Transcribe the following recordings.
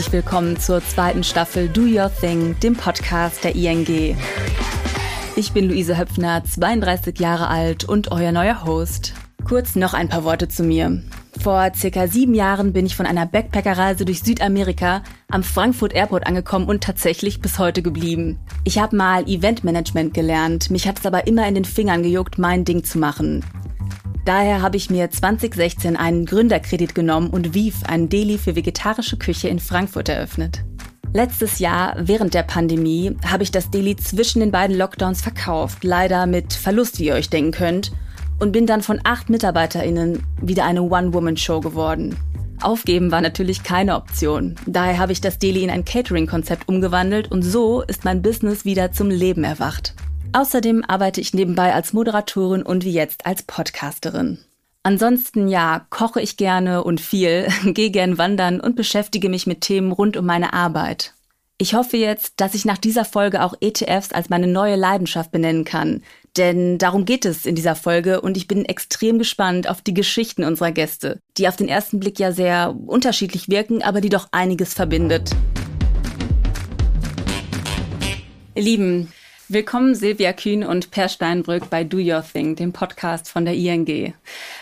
herzlich willkommen zur zweiten Staffel Do Your Thing, dem Podcast der ING. Ich bin Luise Höpfner, 32 Jahre alt und euer neuer Host. Kurz noch ein paar Worte zu mir. Vor circa sieben Jahren bin ich von einer Backpackerreise durch Südamerika am Frankfurt Airport angekommen und tatsächlich bis heute geblieben. Ich habe mal Eventmanagement gelernt, mich hat es aber immer in den Fingern gejuckt, mein Ding zu machen. Daher habe ich mir 2016 einen Gründerkredit genommen und Viv, ein Deli für vegetarische Küche in Frankfurt eröffnet. Letztes Jahr, während der Pandemie, habe ich das Deli zwischen den beiden Lockdowns verkauft, leider mit Verlust, wie ihr euch denken könnt, und bin dann von acht MitarbeiterInnen wieder eine One-Woman-Show geworden. Aufgeben war natürlich keine Option. Daher habe ich das Deli in ein Catering-Konzept umgewandelt und so ist mein Business wieder zum Leben erwacht. Außerdem arbeite ich nebenbei als Moderatorin und wie jetzt als Podcasterin. Ansonsten ja, koche ich gerne und viel, gehe gern wandern und beschäftige mich mit Themen rund um meine Arbeit. Ich hoffe jetzt, dass ich nach dieser Folge auch ETFs als meine neue Leidenschaft benennen kann, denn darum geht es in dieser Folge und ich bin extrem gespannt auf die Geschichten unserer Gäste, die auf den ersten Blick ja sehr unterschiedlich wirken, aber die doch einiges verbindet. Lieben, Willkommen Silvia Kühn und Per Steinbrück bei Do Your Thing, dem Podcast von der ING.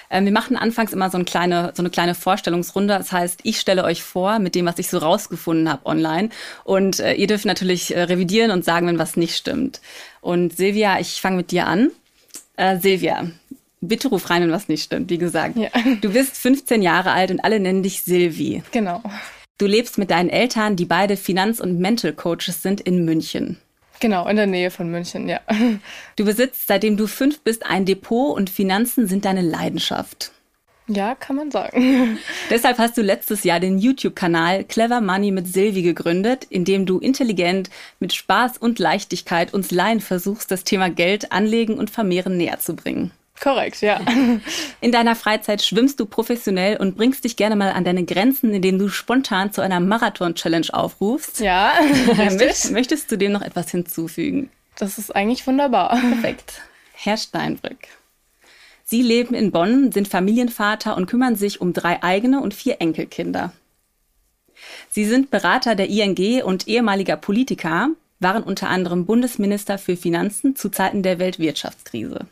Ähm, wir machen anfangs immer so eine, kleine, so eine kleine Vorstellungsrunde. Das heißt, ich stelle euch vor mit dem, was ich so rausgefunden habe online. Und äh, ihr dürft natürlich äh, revidieren und sagen, wenn was nicht stimmt. Und Silvia, ich fange mit dir an. Äh, Silvia, bitte ruf rein, wenn was nicht stimmt. Wie gesagt, ja. du bist 15 Jahre alt und alle nennen dich Silvi. Genau. Du lebst mit deinen Eltern, die beide Finanz- und Mental Coaches sind, in München. Genau, in der Nähe von München, ja. Du besitzt, seitdem du fünf bist, ein Depot und Finanzen sind deine Leidenschaft. Ja, kann man sagen. Deshalb hast du letztes Jahr den YouTube-Kanal Clever Money mit Silvi gegründet, in dem du intelligent, mit Spaß und Leichtigkeit uns Laien versuchst, das Thema Geld, Anlegen und Vermehren näher zu bringen. Korrekt, ja. In deiner Freizeit schwimmst du professionell und bringst dich gerne mal an deine Grenzen, indem du spontan zu einer Marathon-Challenge aufrufst. Ja, richtig. Möchtest du dem noch etwas hinzufügen? Das ist eigentlich wunderbar. Perfekt. Herr Steinbrück. Sie leben in Bonn, sind Familienvater und kümmern sich um drei eigene und vier Enkelkinder. Sie sind Berater der ING und ehemaliger Politiker, waren unter anderem Bundesminister für Finanzen zu Zeiten der Weltwirtschaftskrise.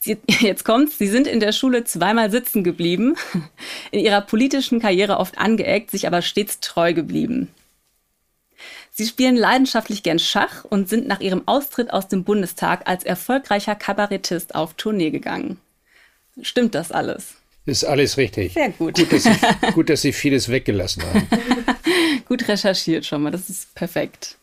Sie, jetzt kommt's, Sie sind in der Schule zweimal sitzen geblieben, in Ihrer politischen Karriere oft angeeckt, sich aber stets treu geblieben. Sie spielen leidenschaftlich gern Schach und sind nach ihrem Austritt aus dem Bundestag als erfolgreicher Kabarettist auf Tournee gegangen. Stimmt das alles? Ist alles richtig. Sehr gut. Gut, dass Sie, gut, dass Sie vieles weggelassen haben. gut recherchiert schon mal, das ist perfekt.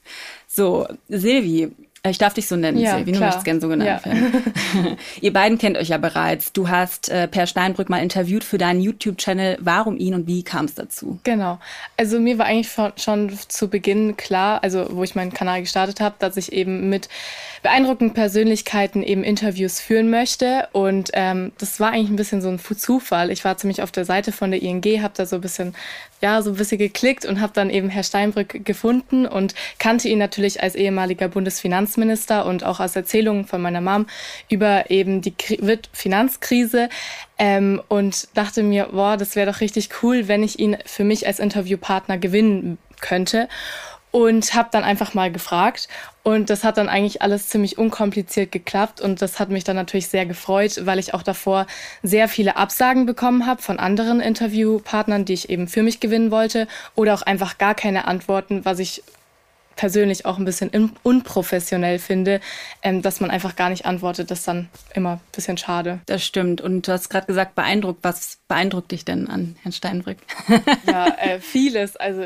So, Silvi, ich darf dich so nennen, ja, Silvi, du möchtest gerne so genannt ja. werden. Ihr beiden kennt euch ja bereits. Du hast äh, Per Steinbrück mal interviewt für deinen YouTube-Channel. Warum ihn und wie kam es dazu? Genau. Also mir war eigentlich schon zu Beginn klar, also wo ich meinen Kanal gestartet habe, dass ich eben mit beeindruckenden Persönlichkeiten eben Interviews führen möchte. Und ähm, das war eigentlich ein bisschen so ein Zufall. Ich war ziemlich auf der Seite von der ING, habe da so ein bisschen, ja, so ein bisschen geklickt und habe dann eben Herr Steinbrück gefunden und kannte ihn natürlich als ehemaliger Bundesfinanzminister und auch aus Erzählungen von meiner Mom über eben die Finanzkrise. Ähm, und dachte mir, boah, das wäre doch richtig cool, wenn ich ihn für mich als Interviewpartner gewinnen könnte. Und habe dann einfach mal gefragt. Und das hat dann eigentlich alles ziemlich unkompliziert geklappt. Und das hat mich dann natürlich sehr gefreut, weil ich auch davor sehr viele Absagen bekommen habe von anderen Interviewpartnern, die ich eben für mich gewinnen wollte. Oder auch einfach gar keine Antworten, was ich persönlich auch ein bisschen unprofessionell finde, ähm, dass man einfach gar nicht antwortet. Das ist dann immer ein bisschen schade. Das stimmt. Und du hast gerade gesagt, beeindruckt. Was beeindruckt dich denn an Herrn Steinbrück? ja, äh, vieles. Also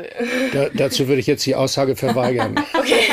da, dazu würde ich jetzt die Aussage verweigern. okay.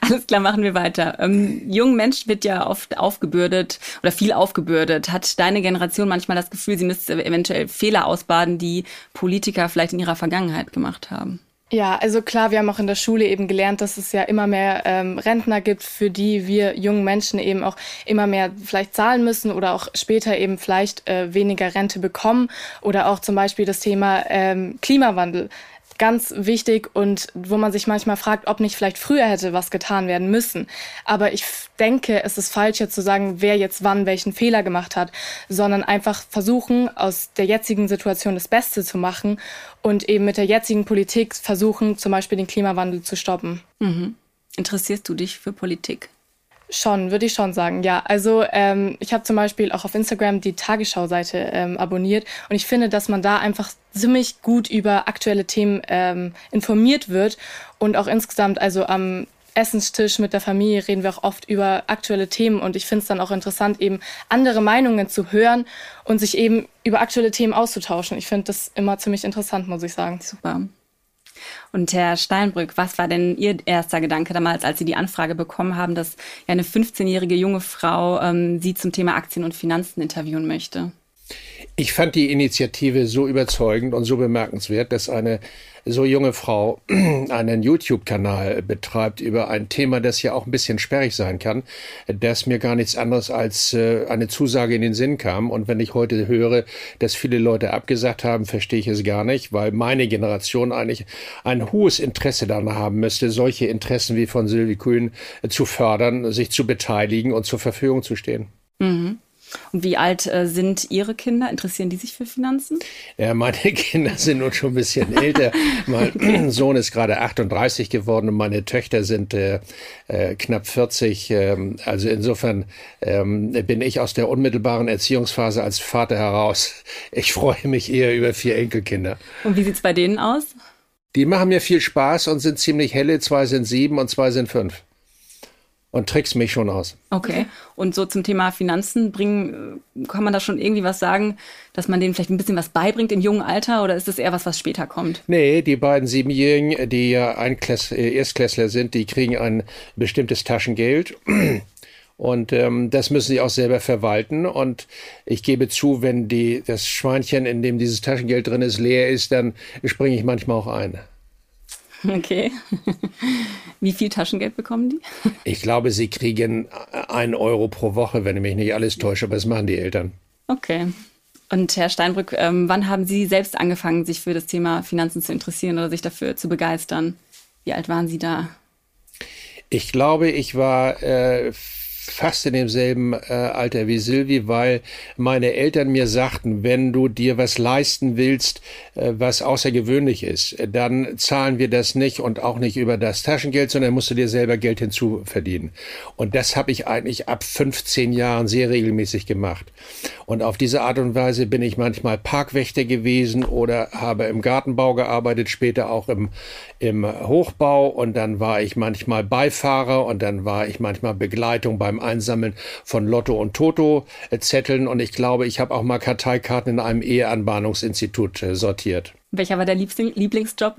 Alles klar, machen wir weiter. Ähm, jungen Menschen wird ja oft aufgebürdet oder viel aufgebürdet. Hat deine Generation manchmal das Gefühl, sie müsste eventuell Fehler ausbaden, die Politiker vielleicht in ihrer Vergangenheit gemacht haben? Ja, also klar, wir haben auch in der Schule eben gelernt, dass es ja immer mehr ähm, Rentner gibt, für die wir jungen Menschen eben auch immer mehr vielleicht zahlen müssen oder auch später eben vielleicht äh, weniger Rente bekommen. Oder auch zum Beispiel das Thema ähm, Klimawandel ganz wichtig und wo man sich manchmal fragt, ob nicht vielleicht früher hätte was getan werden müssen. Aber ich denke, es ist falsch jetzt zu sagen, wer jetzt wann welchen Fehler gemacht hat, sondern einfach versuchen, aus der jetzigen Situation das Beste zu machen und eben mit der jetzigen Politik versuchen, zum Beispiel den Klimawandel zu stoppen. Mhm. Interessierst du dich für Politik? Schon, würde ich schon sagen, ja. Also ähm, ich habe zum Beispiel auch auf Instagram die Tagesschau-Seite ähm, abonniert und ich finde, dass man da einfach ziemlich gut über aktuelle Themen ähm, informiert wird und auch insgesamt, also am Essenstisch mit der Familie reden wir auch oft über aktuelle Themen und ich finde es dann auch interessant, eben andere Meinungen zu hören und sich eben über aktuelle Themen auszutauschen. Ich finde das immer ziemlich interessant, muss ich sagen. Super. Und Herr Steinbrück, was war denn Ihr erster Gedanke damals, als Sie die Anfrage bekommen haben, dass eine 15-jährige junge Frau ähm, Sie zum Thema Aktien und Finanzen interviewen möchte? Ich fand die Initiative so überzeugend und so bemerkenswert, dass eine so junge Frau einen YouTube-Kanal betreibt über ein Thema, das ja auch ein bisschen sperrig sein kann, dass mir gar nichts anderes als äh, eine Zusage in den Sinn kam. Und wenn ich heute höre, dass viele Leute abgesagt haben, verstehe ich es gar nicht, weil meine Generation eigentlich ein hohes Interesse daran haben müsste, solche Interessen wie von Sylvie Kühn zu fördern, sich zu beteiligen und zur Verfügung zu stehen. Mhm. Und wie alt äh, sind Ihre Kinder? Interessieren die sich für Finanzen? Ja, meine Kinder sind nun schon ein bisschen älter. mein Sohn ist gerade 38 geworden und meine Töchter sind äh, äh, knapp 40. Ähm, also insofern ähm, bin ich aus der unmittelbaren Erziehungsphase als Vater heraus. Ich freue mich eher über vier Enkelkinder. Und wie sieht's bei denen aus? Die machen mir viel Spaß und sind ziemlich helle. Zwei sind sieben und zwei sind fünf und trickst mich schon aus. Okay. Und so zum Thema Finanzen bringen, äh, kann man da schon irgendwie was sagen, dass man denen vielleicht ein bisschen was beibringt im jungen Alter oder ist das eher was, was später kommt? Nee, die beiden Siebenjährigen, die ja äh, Erstklässler sind, die kriegen ein bestimmtes Taschengeld. Und ähm, das müssen sie auch selber verwalten. Und ich gebe zu, wenn die, das Schweinchen, in dem dieses Taschengeld drin ist, leer ist, dann springe ich manchmal auch ein. Okay. Wie viel Taschengeld bekommen die? Ich glaube, sie kriegen einen Euro pro Woche, wenn ich mich nicht alles täusche, aber das machen die Eltern. Okay. Und Herr Steinbrück, ähm, wann haben Sie selbst angefangen, sich für das Thema Finanzen zu interessieren oder sich dafür zu begeistern? Wie alt waren Sie da? Ich glaube, ich war äh, fast in demselben äh, Alter wie Silvi, weil meine Eltern mir sagten, wenn du dir was leisten willst, äh, was außergewöhnlich ist, dann zahlen wir das nicht und auch nicht über das Taschengeld, sondern musst du dir selber Geld hinzuverdienen. Und das habe ich eigentlich ab 15 Jahren sehr regelmäßig gemacht. Und auf diese Art und Weise bin ich manchmal Parkwächter gewesen oder habe im Gartenbau gearbeitet, später auch im, im Hochbau und dann war ich manchmal Beifahrer und dann war ich manchmal Begleitung beim Einsammeln von Lotto und Toto Zetteln und ich glaube, ich habe auch mal Karteikarten in einem Eheanbahnungsinstitut äh, sortiert. Welcher war der Lieblingsjob?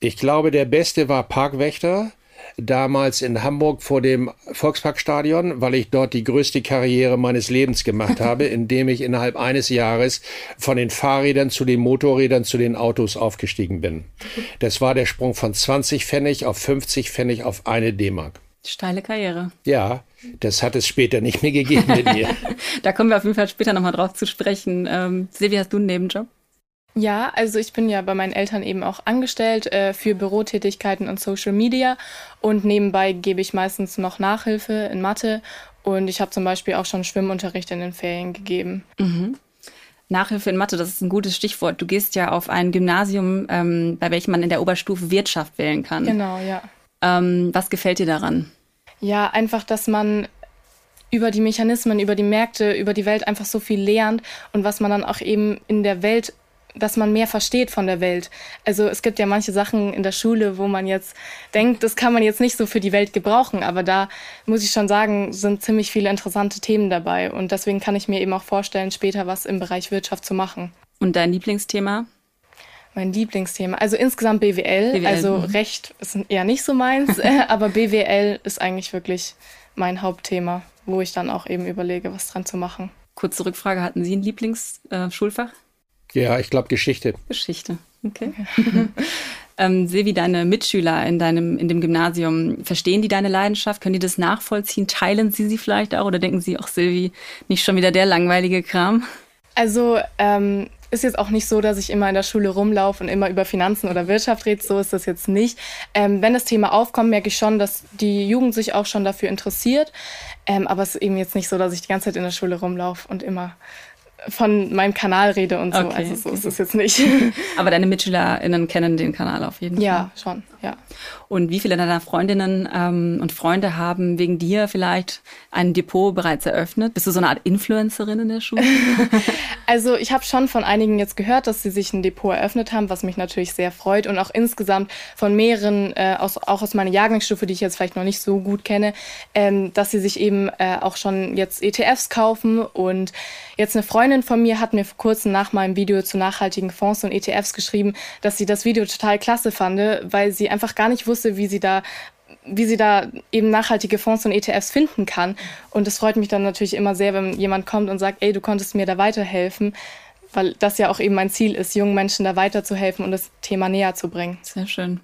Ich glaube, der beste war Parkwächter damals in Hamburg vor dem Volksparkstadion, weil ich dort die größte Karriere meines Lebens gemacht habe, indem ich innerhalb eines Jahres von den Fahrrädern zu den Motorrädern zu den Autos aufgestiegen bin. Das war der Sprung von 20 Pfennig auf 50 Pfennig auf eine D-Mark. Steile Karriere. Ja, das hat es später nicht mehr gegeben mit mir. da kommen wir auf jeden Fall später nochmal drauf zu sprechen. Ähm, Silvia, hast du einen Nebenjob? Ja, also ich bin ja bei meinen Eltern eben auch angestellt äh, für Bürotätigkeiten und Social Media und nebenbei gebe ich meistens noch Nachhilfe in Mathe und ich habe zum Beispiel auch schon Schwimmunterricht in den Ferien gegeben. Mhm. Nachhilfe in Mathe, das ist ein gutes Stichwort. Du gehst ja auf ein Gymnasium, ähm, bei welchem man in der Oberstufe Wirtschaft wählen kann. Genau, ja. Ähm, was gefällt dir daran? Ja, einfach, dass man über die Mechanismen, über die Märkte, über die Welt einfach so viel lernt und was man dann auch eben in der Welt dass man mehr versteht von der Welt. Also es gibt ja manche Sachen in der Schule, wo man jetzt denkt, das kann man jetzt nicht so für die Welt gebrauchen, aber da muss ich schon sagen, sind ziemlich viele interessante Themen dabei und deswegen kann ich mir eben auch vorstellen, später was im Bereich Wirtschaft zu machen. Und dein Lieblingsthema? Mein Lieblingsthema, also insgesamt BWL, BWL. also mhm. Recht ist eher nicht so meins, aber BWL ist eigentlich wirklich mein Hauptthema, wo ich dann auch eben überlege, was dran zu machen. Kurze Rückfrage, hatten Sie ein Lieblingsschulfach? Äh, ja, ich glaube Geschichte. Geschichte, okay. ähm, Silvi, deine Mitschüler in deinem in dem Gymnasium, verstehen die deine Leidenschaft? Können die das nachvollziehen? Teilen sie sie vielleicht auch oder denken sie, ach Silvi, nicht schon wieder der langweilige Kram? Also ähm, ist jetzt auch nicht so, dass ich immer in der Schule rumlaufe und immer über Finanzen oder Wirtschaft rede. So ist das jetzt nicht. Ähm, wenn das Thema aufkommt, merke ich schon, dass die Jugend sich auch schon dafür interessiert. Ähm, aber es ist eben jetzt nicht so, dass ich die ganze Zeit in der Schule rumlaufe und immer von meinem Kanal rede und so. Okay. Also so ist es jetzt nicht. Aber deine MitschülerInnen kennen den Kanal auf jeden Fall. Ja, schon, ja. Und wie viele deiner Freundinnen ähm, und Freunde haben wegen dir vielleicht ein Depot bereits eröffnet? Bist du so eine Art Influencerin in der Schule? also ich habe schon von einigen jetzt gehört, dass sie sich ein Depot eröffnet haben, was mich natürlich sehr freut. Und auch insgesamt von mehreren, äh, aus, auch aus meiner Jahrgangsstufe, die ich jetzt vielleicht noch nicht so gut kenne, ähm, dass sie sich eben äh, auch schon jetzt ETFs kaufen. Und jetzt eine Freundin von mir hat mir vor kurzem nach meinem Video zu nachhaltigen Fonds und ETFs geschrieben, dass sie das Video total klasse fand, weil sie einfach gar nicht wusste, wie sie da wie sie da eben nachhaltige Fonds und ETFs finden kann. Und es freut mich dann natürlich immer sehr, wenn jemand kommt und sagt, ey, du konntest mir da weiterhelfen, weil das ja auch eben mein Ziel ist, jungen Menschen da weiterzuhelfen und das Thema näher zu bringen. Sehr schön.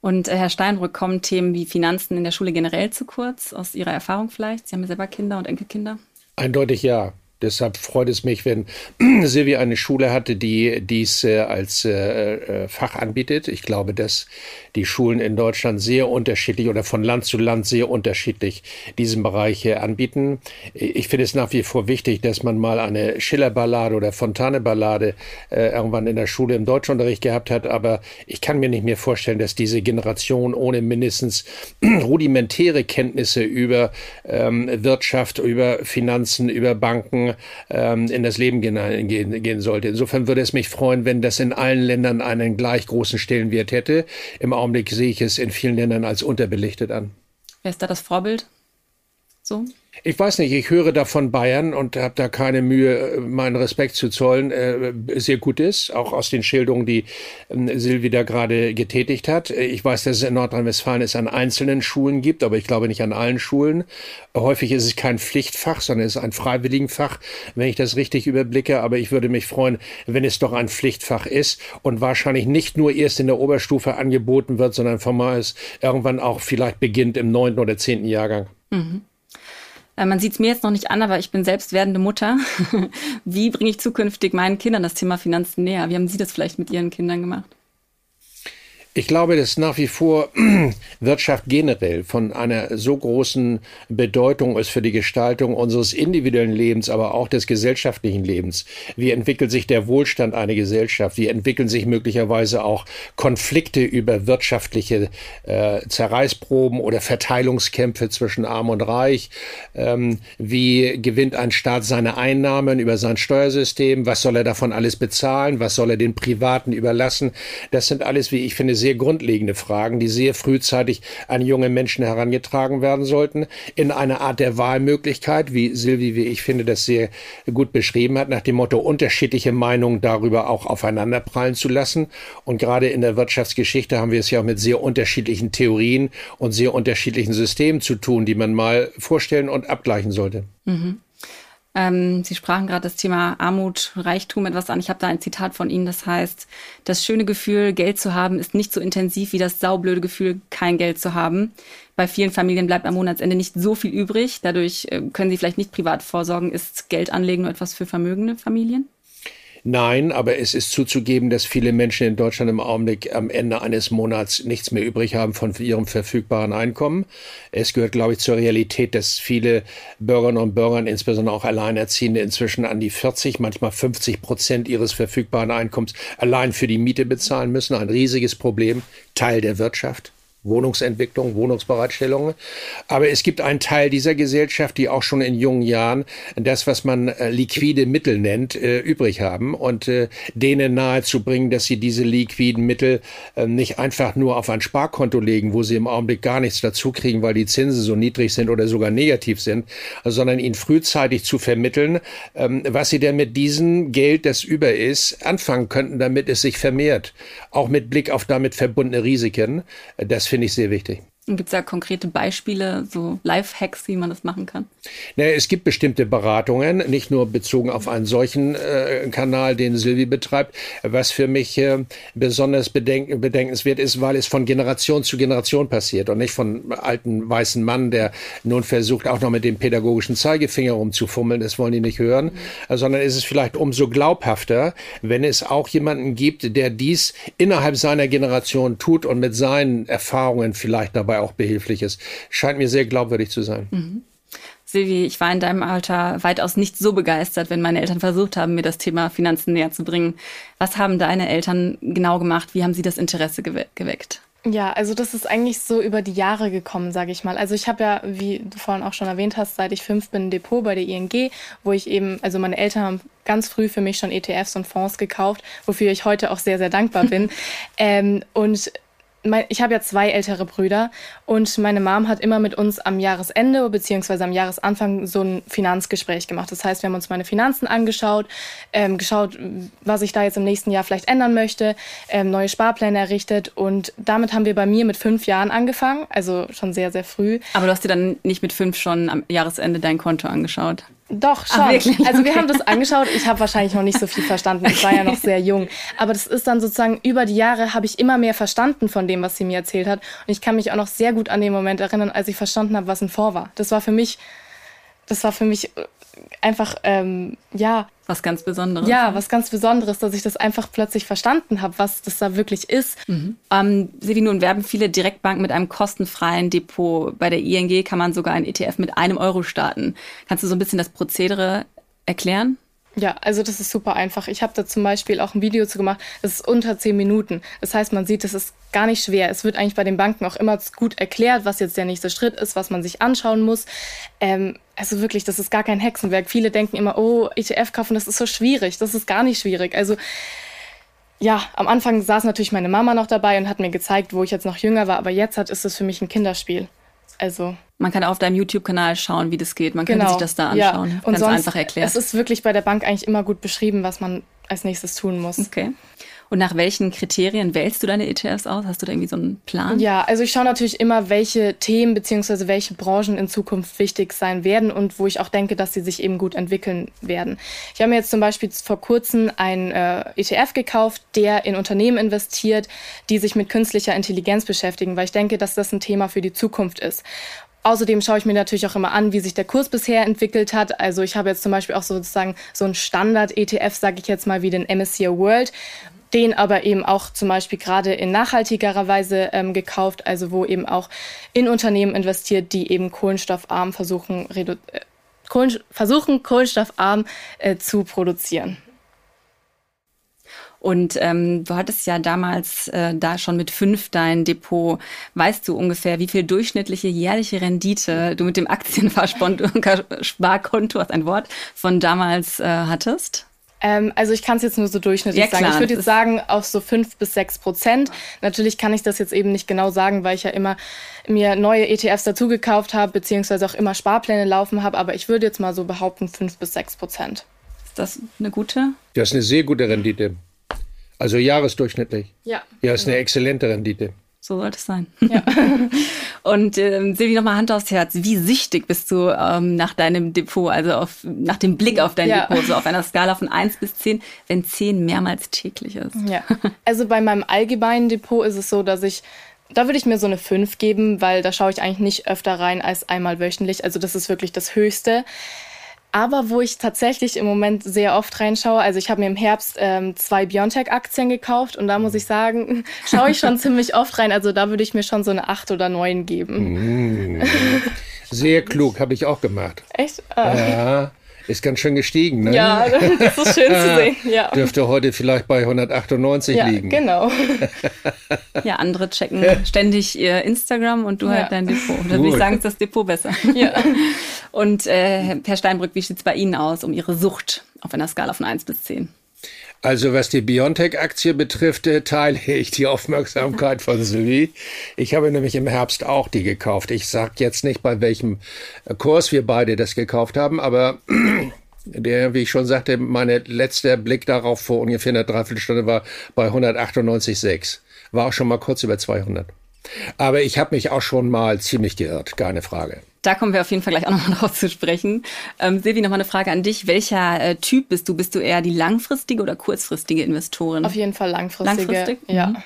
Und äh, Herr Steinbrück, kommen Themen wie Finanzen in der Schule generell zu kurz, aus Ihrer Erfahrung vielleicht? Sie haben ja selber Kinder und Enkelkinder. Eindeutig ja. Deshalb freut es mich, wenn Silvia eine Schule hatte, die dies äh, als äh, äh, Fach anbietet. Ich glaube, dass die Schulen in Deutschland sehr unterschiedlich oder von Land zu Land sehr unterschiedlich diesen Bereich anbieten. Ich finde es nach wie vor wichtig, dass man mal eine Schiller-Ballade oder Fontane-Ballade irgendwann in der Schule im Deutschunterricht gehabt hat. Aber ich kann mir nicht mehr vorstellen, dass diese Generation ohne mindestens rudimentäre Kenntnisse über ähm, Wirtschaft, über Finanzen, über Banken, ähm, in das Leben gehen, gehen, gehen sollte. Insofern würde es mich freuen, wenn das in allen Ländern einen gleich großen Stellenwert hätte. Im Augenblick sehe ich es in vielen Ländern als unterbelichtet an. Wer ist da das Vorbild? So? Ich weiß nicht, ich höre da von Bayern und habe da keine Mühe, äh, meinen Respekt zu zollen, äh, sehr gut ist, auch aus den Schilderungen, die äh, Silvi da gerade getätigt hat. Ich weiß, dass es in Nordrhein-Westfalen es an einzelnen Schulen gibt, aber ich glaube nicht an allen Schulen. Häufig ist es kein Pflichtfach, sondern es ist ein Freiwilligenfach, wenn ich das richtig überblicke. Aber ich würde mich freuen, wenn es doch ein Pflichtfach ist und wahrscheinlich nicht nur erst in der Oberstufe angeboten wird, sondern formal es irgendwann auch vielleicht beginnt im neunten oder zehnten Jahrgang. Mhm. Äh, man sieht es mir jetzt noch nicht an, aber ich bin selbst werdende Mutter. Wie bringe ich zukünftig meinen Kindern das Thema Finanzen näher? Wie haben Sie das vielleicht mit Ihren Kindern gemacht? Ich glaube, dass nach wie vor Wirtschaft generell von einer so großen Bedeutung ist für die Gestaltung unseres individuellen Lebens, aber auch des gesellschaftlichen Lebens. Wie entwickelt sich der Wohlstand einer Gesellschaft? Wie entwickeln sich möglicherweise auch Konflikte über wirtschaftliche äh, Zerreißproben oder Verteilungskämpfe zwischen Arm und Reich? Ähm, wie gewinnt ein Staat seine Einnahmen über sein Steuersystem? Was soll er davon alles bezahlen? Was soll er den Privaten überlassen? Das sind alles, wie ich finde, sehr grundlegende Fragen, die sehr frühzeitig an junge Menschen herangetragen werden sollten, in einer Art der Wahlmöglichkeit, wie Silvi, wie ich finde, das sehr gut beschrieben hat, nach dem Motto, unterschiedliche Meinungen darüber auch aufeinanderprallen zu lassen. Und gerade in der Wirtschaftsgeschichte haben wir es ja auch mit sehr unterschiedlichen Theorien und sehr unterschiedlichen Systemen zu tun, die man mal vorstellen und abgleichen sollte. Mhm. Ähm, Sie sprachen gerade das Thema Armut, Reichtum etwas an. Ich habe da ein Zitat von Ihnen, das heißt, das schöne Gefühl, Geld zu haben, ist nicht so intensiv wie das saublöde Gefühl, kein Geld zu haben. Bei vielen Familien bleibt am Monatsende nicht so viel übrig. Dadurch äh, können sie vielleicht nicht privat vorsorgen. Ist Geld anlegen nur etwas für vermögende Familien? Nein, aber es ist zuzugeben, dass viele Menschen in Deutschland im Augenblick am Ende eines Monats nichts mehr übrig haben von ihrem verfügbaren Einkommen. Es gehört, glaube ich, zur Realität, dass viele Bürgerinnen und Bürger, insbesondere auch Alleinerziehende, inzwischen an die 40, manchmal 50 Prozent ihres verfügbaren Einkommens allein für die Miete bezahlen müssen. Ein riesiges Problem, Teil der Wirtschaft. Wohnungsentwicklung, Wohnungsbereitstellung. Aber es gibt einen Teil dieser Gesellschaft, die auch schon in jungen Jahren das, was man äh, liquide Mittel nennt, äh, übrig haben und äh, denen nahezubringen, dass sie diese liquiden Mittel äh, nicht einfach nur auf ein Sparkonto legen, wo sie im Augenblick gar nichts dazu kriegen, weil die Zinsen so niedrig sind oder sogar negativ sind, sondern ihnen frühzeitig zu vermitteln, ähm, was sie denn mit diesem Geld, das über ist, anfangen könnten, damit es sich vermehrt. Auch mit Blick auf damit verbundene Risiken. Das finde ich sehr wichtig. Gibt es da konkrete Beispiele, so Life-Hacks, wie man das machen kann? Naja, es gibt bestimmte Beratungen, nicht nur bezogen auf einen solchen äh, Kanal, den Silvi betreibt, was für mich äh, besonders bedenk bedenkenswert ist, weil es von Generation zu Generation passiert und nicht von alten weißen Mann, der nun versucht, auch noch mit dem pädagogischen Zeigefinger rumzufummeln, das wollen die nicht hören, mhm. sondern ist es vielleicht umso glaubhafter, wenn es auch jemanden gibt, der dies innerhalb seiner Generation tut und mit seinen Erfahrungen vielleicht dabei dabei auch behilflich ist. Scheint mir sehr glaubwürdig zu sein. Mhm. Silvi, ich war in deinem Alter weitaus nicht so begeistert, wenn meine Eltern versucht haben, mir das Thema Finanzen näher zu bringen. Was haben deine Eltern genau gemacht? Wie haben sie das Interesse gewe geweckt? Ja, also das ist eigentlich so über die Jahre gekommen, sage ich mal. Also ich habe ja, wie du vorhin auch schon erwähnt hast, seit ich fünf bin, ein Depot bei der ING, wo ich eben, also meine Eltern haben ganz früh für mich schon ETFs und Fonds gekauft, wofür ich heute auch sehr, sehr dankbar bin. ähm, und mein, ich habe ja zwei ältere Brüder und meine Mom hat immer mit uns am Jahresende bzw. am Jahresanfang so ein Finanzgespräch gemacht. Das heißt, wir haben uns meine Finanzen angeschaut, ähm, geschaut, was ich da jetzt im nächsten Jahr vielleicht ändern möchte, ähm, neue Sparpläne errichtet und damit haben wir bei mir mit fünf Jahren angefangen, also schon sehr, sehr früh. Aber du hast dir dann nicht mit fünf schon am Jahresende dein Konto angeschaut? Doch, schon. Ach, also wir haben das angeschaut. Ich habe wahrscheinlich noch nicht so viel verstanden. Ich war ja noch sehr jung. Aber das ist dann sozusagen über die Jahre habe ich immer mehr verstanden von dem, was sie mir erzählt hat. Und ich kann mich auch noch sehr gut an den Moment erinnern, als ich verstanden habe, was ein Fonds war. Das war für mich, das war für mich einfach, ähm, ja. Was ganz Besonderes. Ja, was ganz Besonderes, dass ich das einfach plötzlich verstanden habe, was das da wirklich ist. Mhm. Ähm, Sevi, nun werben viele Direktbanken mit einem kostenfreien Depot. Bei der ING kann man sogar ein ETF mit einem Euro starten. Kannst du so ein bisschen das Prozedere erklären? Ja, also das ist super einfach. Ich habe da zum Beispiel auch ein Video zu gemacht. Das ist unter zehn Minuten. Das heißt, man sieht, das ist gar nicht schwer. Es wird eigentlich bei den Banken auch immer gut erklärt, was jetzt der nächste Schritt ist, was man sich anschauen muss. Ähm, also wirklich, das ist gar kein Hexenwerk. Viele denken immer, oh, ETF kaufen, das ist so schwierig. Das ist gar nicht schwierig. Also ja, am Anfang saß natürlich meine Mama noch dabei und hat mir gezeigt, wo ich jetzt noch jünger war. Aber jetzt hat, ist es für mich ein Kinderspiel. Also man kann auf deinem YouTube-Kanal schauen, wie das geht. Man genau. kann sich das da anschauen. Ja. Und Ganz sonst, einfach erklärt. Es ist wirklich bei der Bank eigentlich immer gut beschrieben, was man als nächstes tun muss. Okay. Und nach welchen Kriterien wählst du deine ETFs aus? Hast du da irgendwie so einen Plan? Ja, also ich schaue natürlich immer, welche Themen bzw. welche Branchen in Zukunft wichtig sein werden und wo ich auch denke, dass sie sich eben gut entwickeln werden. Ich habe mir jetzt zum Beispiel vor kurzem einen äh, ETF gekauft, der in Unternehmen investiert, die sich mit künstlicher Intelligenz beschäftigen, weil ich denke, dass das ein Thema für die Zukunft ist. Außerdem schaue ich mir natürlich auch immer an, wie sich der Kurs bisher entwickelt hat. Also ich habe jetzt zum Beispiel auch sozusagen so einen Standard-ETF, sage ich jetzt mal, wie den MSCI World den aber eben auch zum Beispiel gerade in nachhaltigerer Weise ähm, gekauft, also wo eben auch in Unternehmen investiert, die eben kohlenstoffarm versuchen, äh, Kohlen versuchen kohlenstoffarm äh, zu produzieren. Und ähm, du hattest ja damals äh, da schon mit fünf dein Depot. Weißt du ungefähr, wie viel durchschnittliche jährliche Rendite du mit dem Aktiensparkonto, hast ein Wort, von damals äh, hattest? Ähm, also ich kann es jetzt nur so durchschnittlich ja, sagen. Ich würde jetzt sagen auf so fünf bis sechs Prozent. Natürlich kann ich das jetzt eben nicht genau sagen, weil ich ja immer mir neue ETFs dazugekauft habe, beziehungsweise auch immer Sparpläne laufen habe. Aber ich würde jetzt mal so behaupten fünf bis sechs Prozent. Ist das eine gute? Das ist eine sehr gute Rendite. Also jahresdurchschnittlich. Ja. Ja, ist eine exzellente Rendite. So sollte es sein. Ja. Und ähm, Silvi, nochmal Hand aufs Herz. Wie süchtig bist du ähm, nach deinem Depot, also auf, nach dem Blick auf dein ja. Depot, so auf einer Skala von 1 bis 10, wenn 10 mehrmals täglich ist? Ja. Also bei meinem allgemeinen Depot ist es so, dass ich da würde ich mir so eine 5 geben, weil da schaue ich eigentlich nicht öfter rein als einmal wöchentlich. Also das ist wirklich das Höchste. Aber wo ich tatsächlich im Moment sehr oft reinschaue, also ich habe mir im Herbst ähm, zwei Biontech-Aktien gekauft und da muss ich sagen, schaue ich schon ziemlich oft rein. Also da würde ich mir schon so eine 8 oder 9 geben. Mm. Sehr klug, habe ich auch gemacht. Echt? Ah. Ja. Ist ganz schön gestiegen, ne? Ja, das ist schön zu sehen. Ja. Dürfte heute vielleicht bei 198 ja, liegen. Genau. ja, andere checken ständig ihr Instagram und du ja. halt dein Depot. Da würde ich sagen, ist das Depot besser. Ja. Und äh, Herr Steinbrück, wie sieht es bei Ihnen aus um Ihre Sucht auf einer Skala von 1 bis 10? Also was die Biontech-Aktie betrifft, äh, teile ich die Aufmerksamkeit von Sylvie. Ich habe nämlich im Herbst auch die gekauft. Ich sage jetzt nicht, bei welchem Kurs wir beide das gekauft haben, aber der, wie ich schon sagte, mein letzter Blick darauf vor ungefähr einer Dreiviertelstunde war bei 198,6. War auch schon mal kurz über 200. Aber ich habe mich auch schon mal ziemlich geirrt, keine Frage. Da kommen wir auf jeden Fall gleich auch nochmal drauf zu sprechen. Ähm, Silvi, nochmal eine Frage an dich. Welcher äh, Typ bist du? Bist du eher die langfristige oder kurzfristige Investorin? Auf jeden Fall langfristige. Langfristig? Ja. Mhm.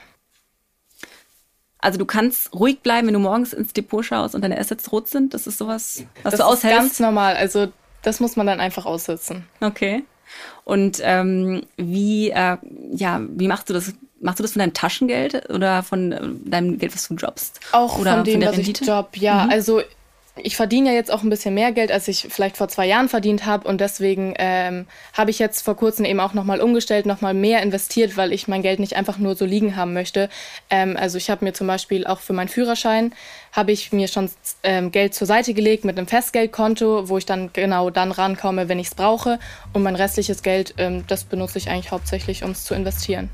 Also du kannst ruhig bleiben, wenn du morgens ins Depot schaust und deine Assets rot sind. Das ist sowas, was das du aushältst. Das ist ganz normal. Also das muss man dann einfach aussitzen. Okay. Und ähm, wie, äh, ja, wie machst du das? Machst du das von deinem Taschengeld oder von äh, deinem Geld, was du jobbst? Auch oder von dem, von der was Rendite? ich job. Ja, Mhm. also ich verdiene ja jetzt auch ein bisschen mehr Geld, als ich vielleicht vor zwei Jahren verdient habe. Und deswegen ähm, habe ich jetzt vor kurzem eben auch nochmal umgestellt, nochmal mehr investiert, weil ich mein Geld nicht einfach nur so liegen haben möchte. Ähm, also ich habe mir zum Beispiel auch für meinen Führerschein, habe ich mir schon ähm, Geld zur Seite gelegt mit einem Festgeldkonto, wo ich dann genau dann rankomme, wenn ich es brauche. Und mein restliches Geld, ähm, das benutze ich eigentlich hauptsächlich, um es zu investieren.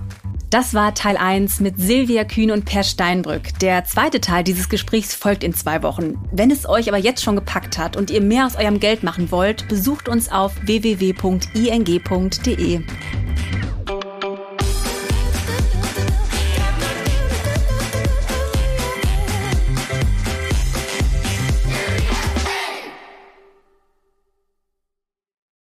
Das war Teil 1 mit Silvia Kühn und Per Steinbrück. Der zweite Teil dieses Gesprächs folgt in zwei Wochen. Wenn es euch aber jetzt schon gepackt hat und ihr mehr aus eurem Geld machen wollt, besucht uns auf www.ing.de.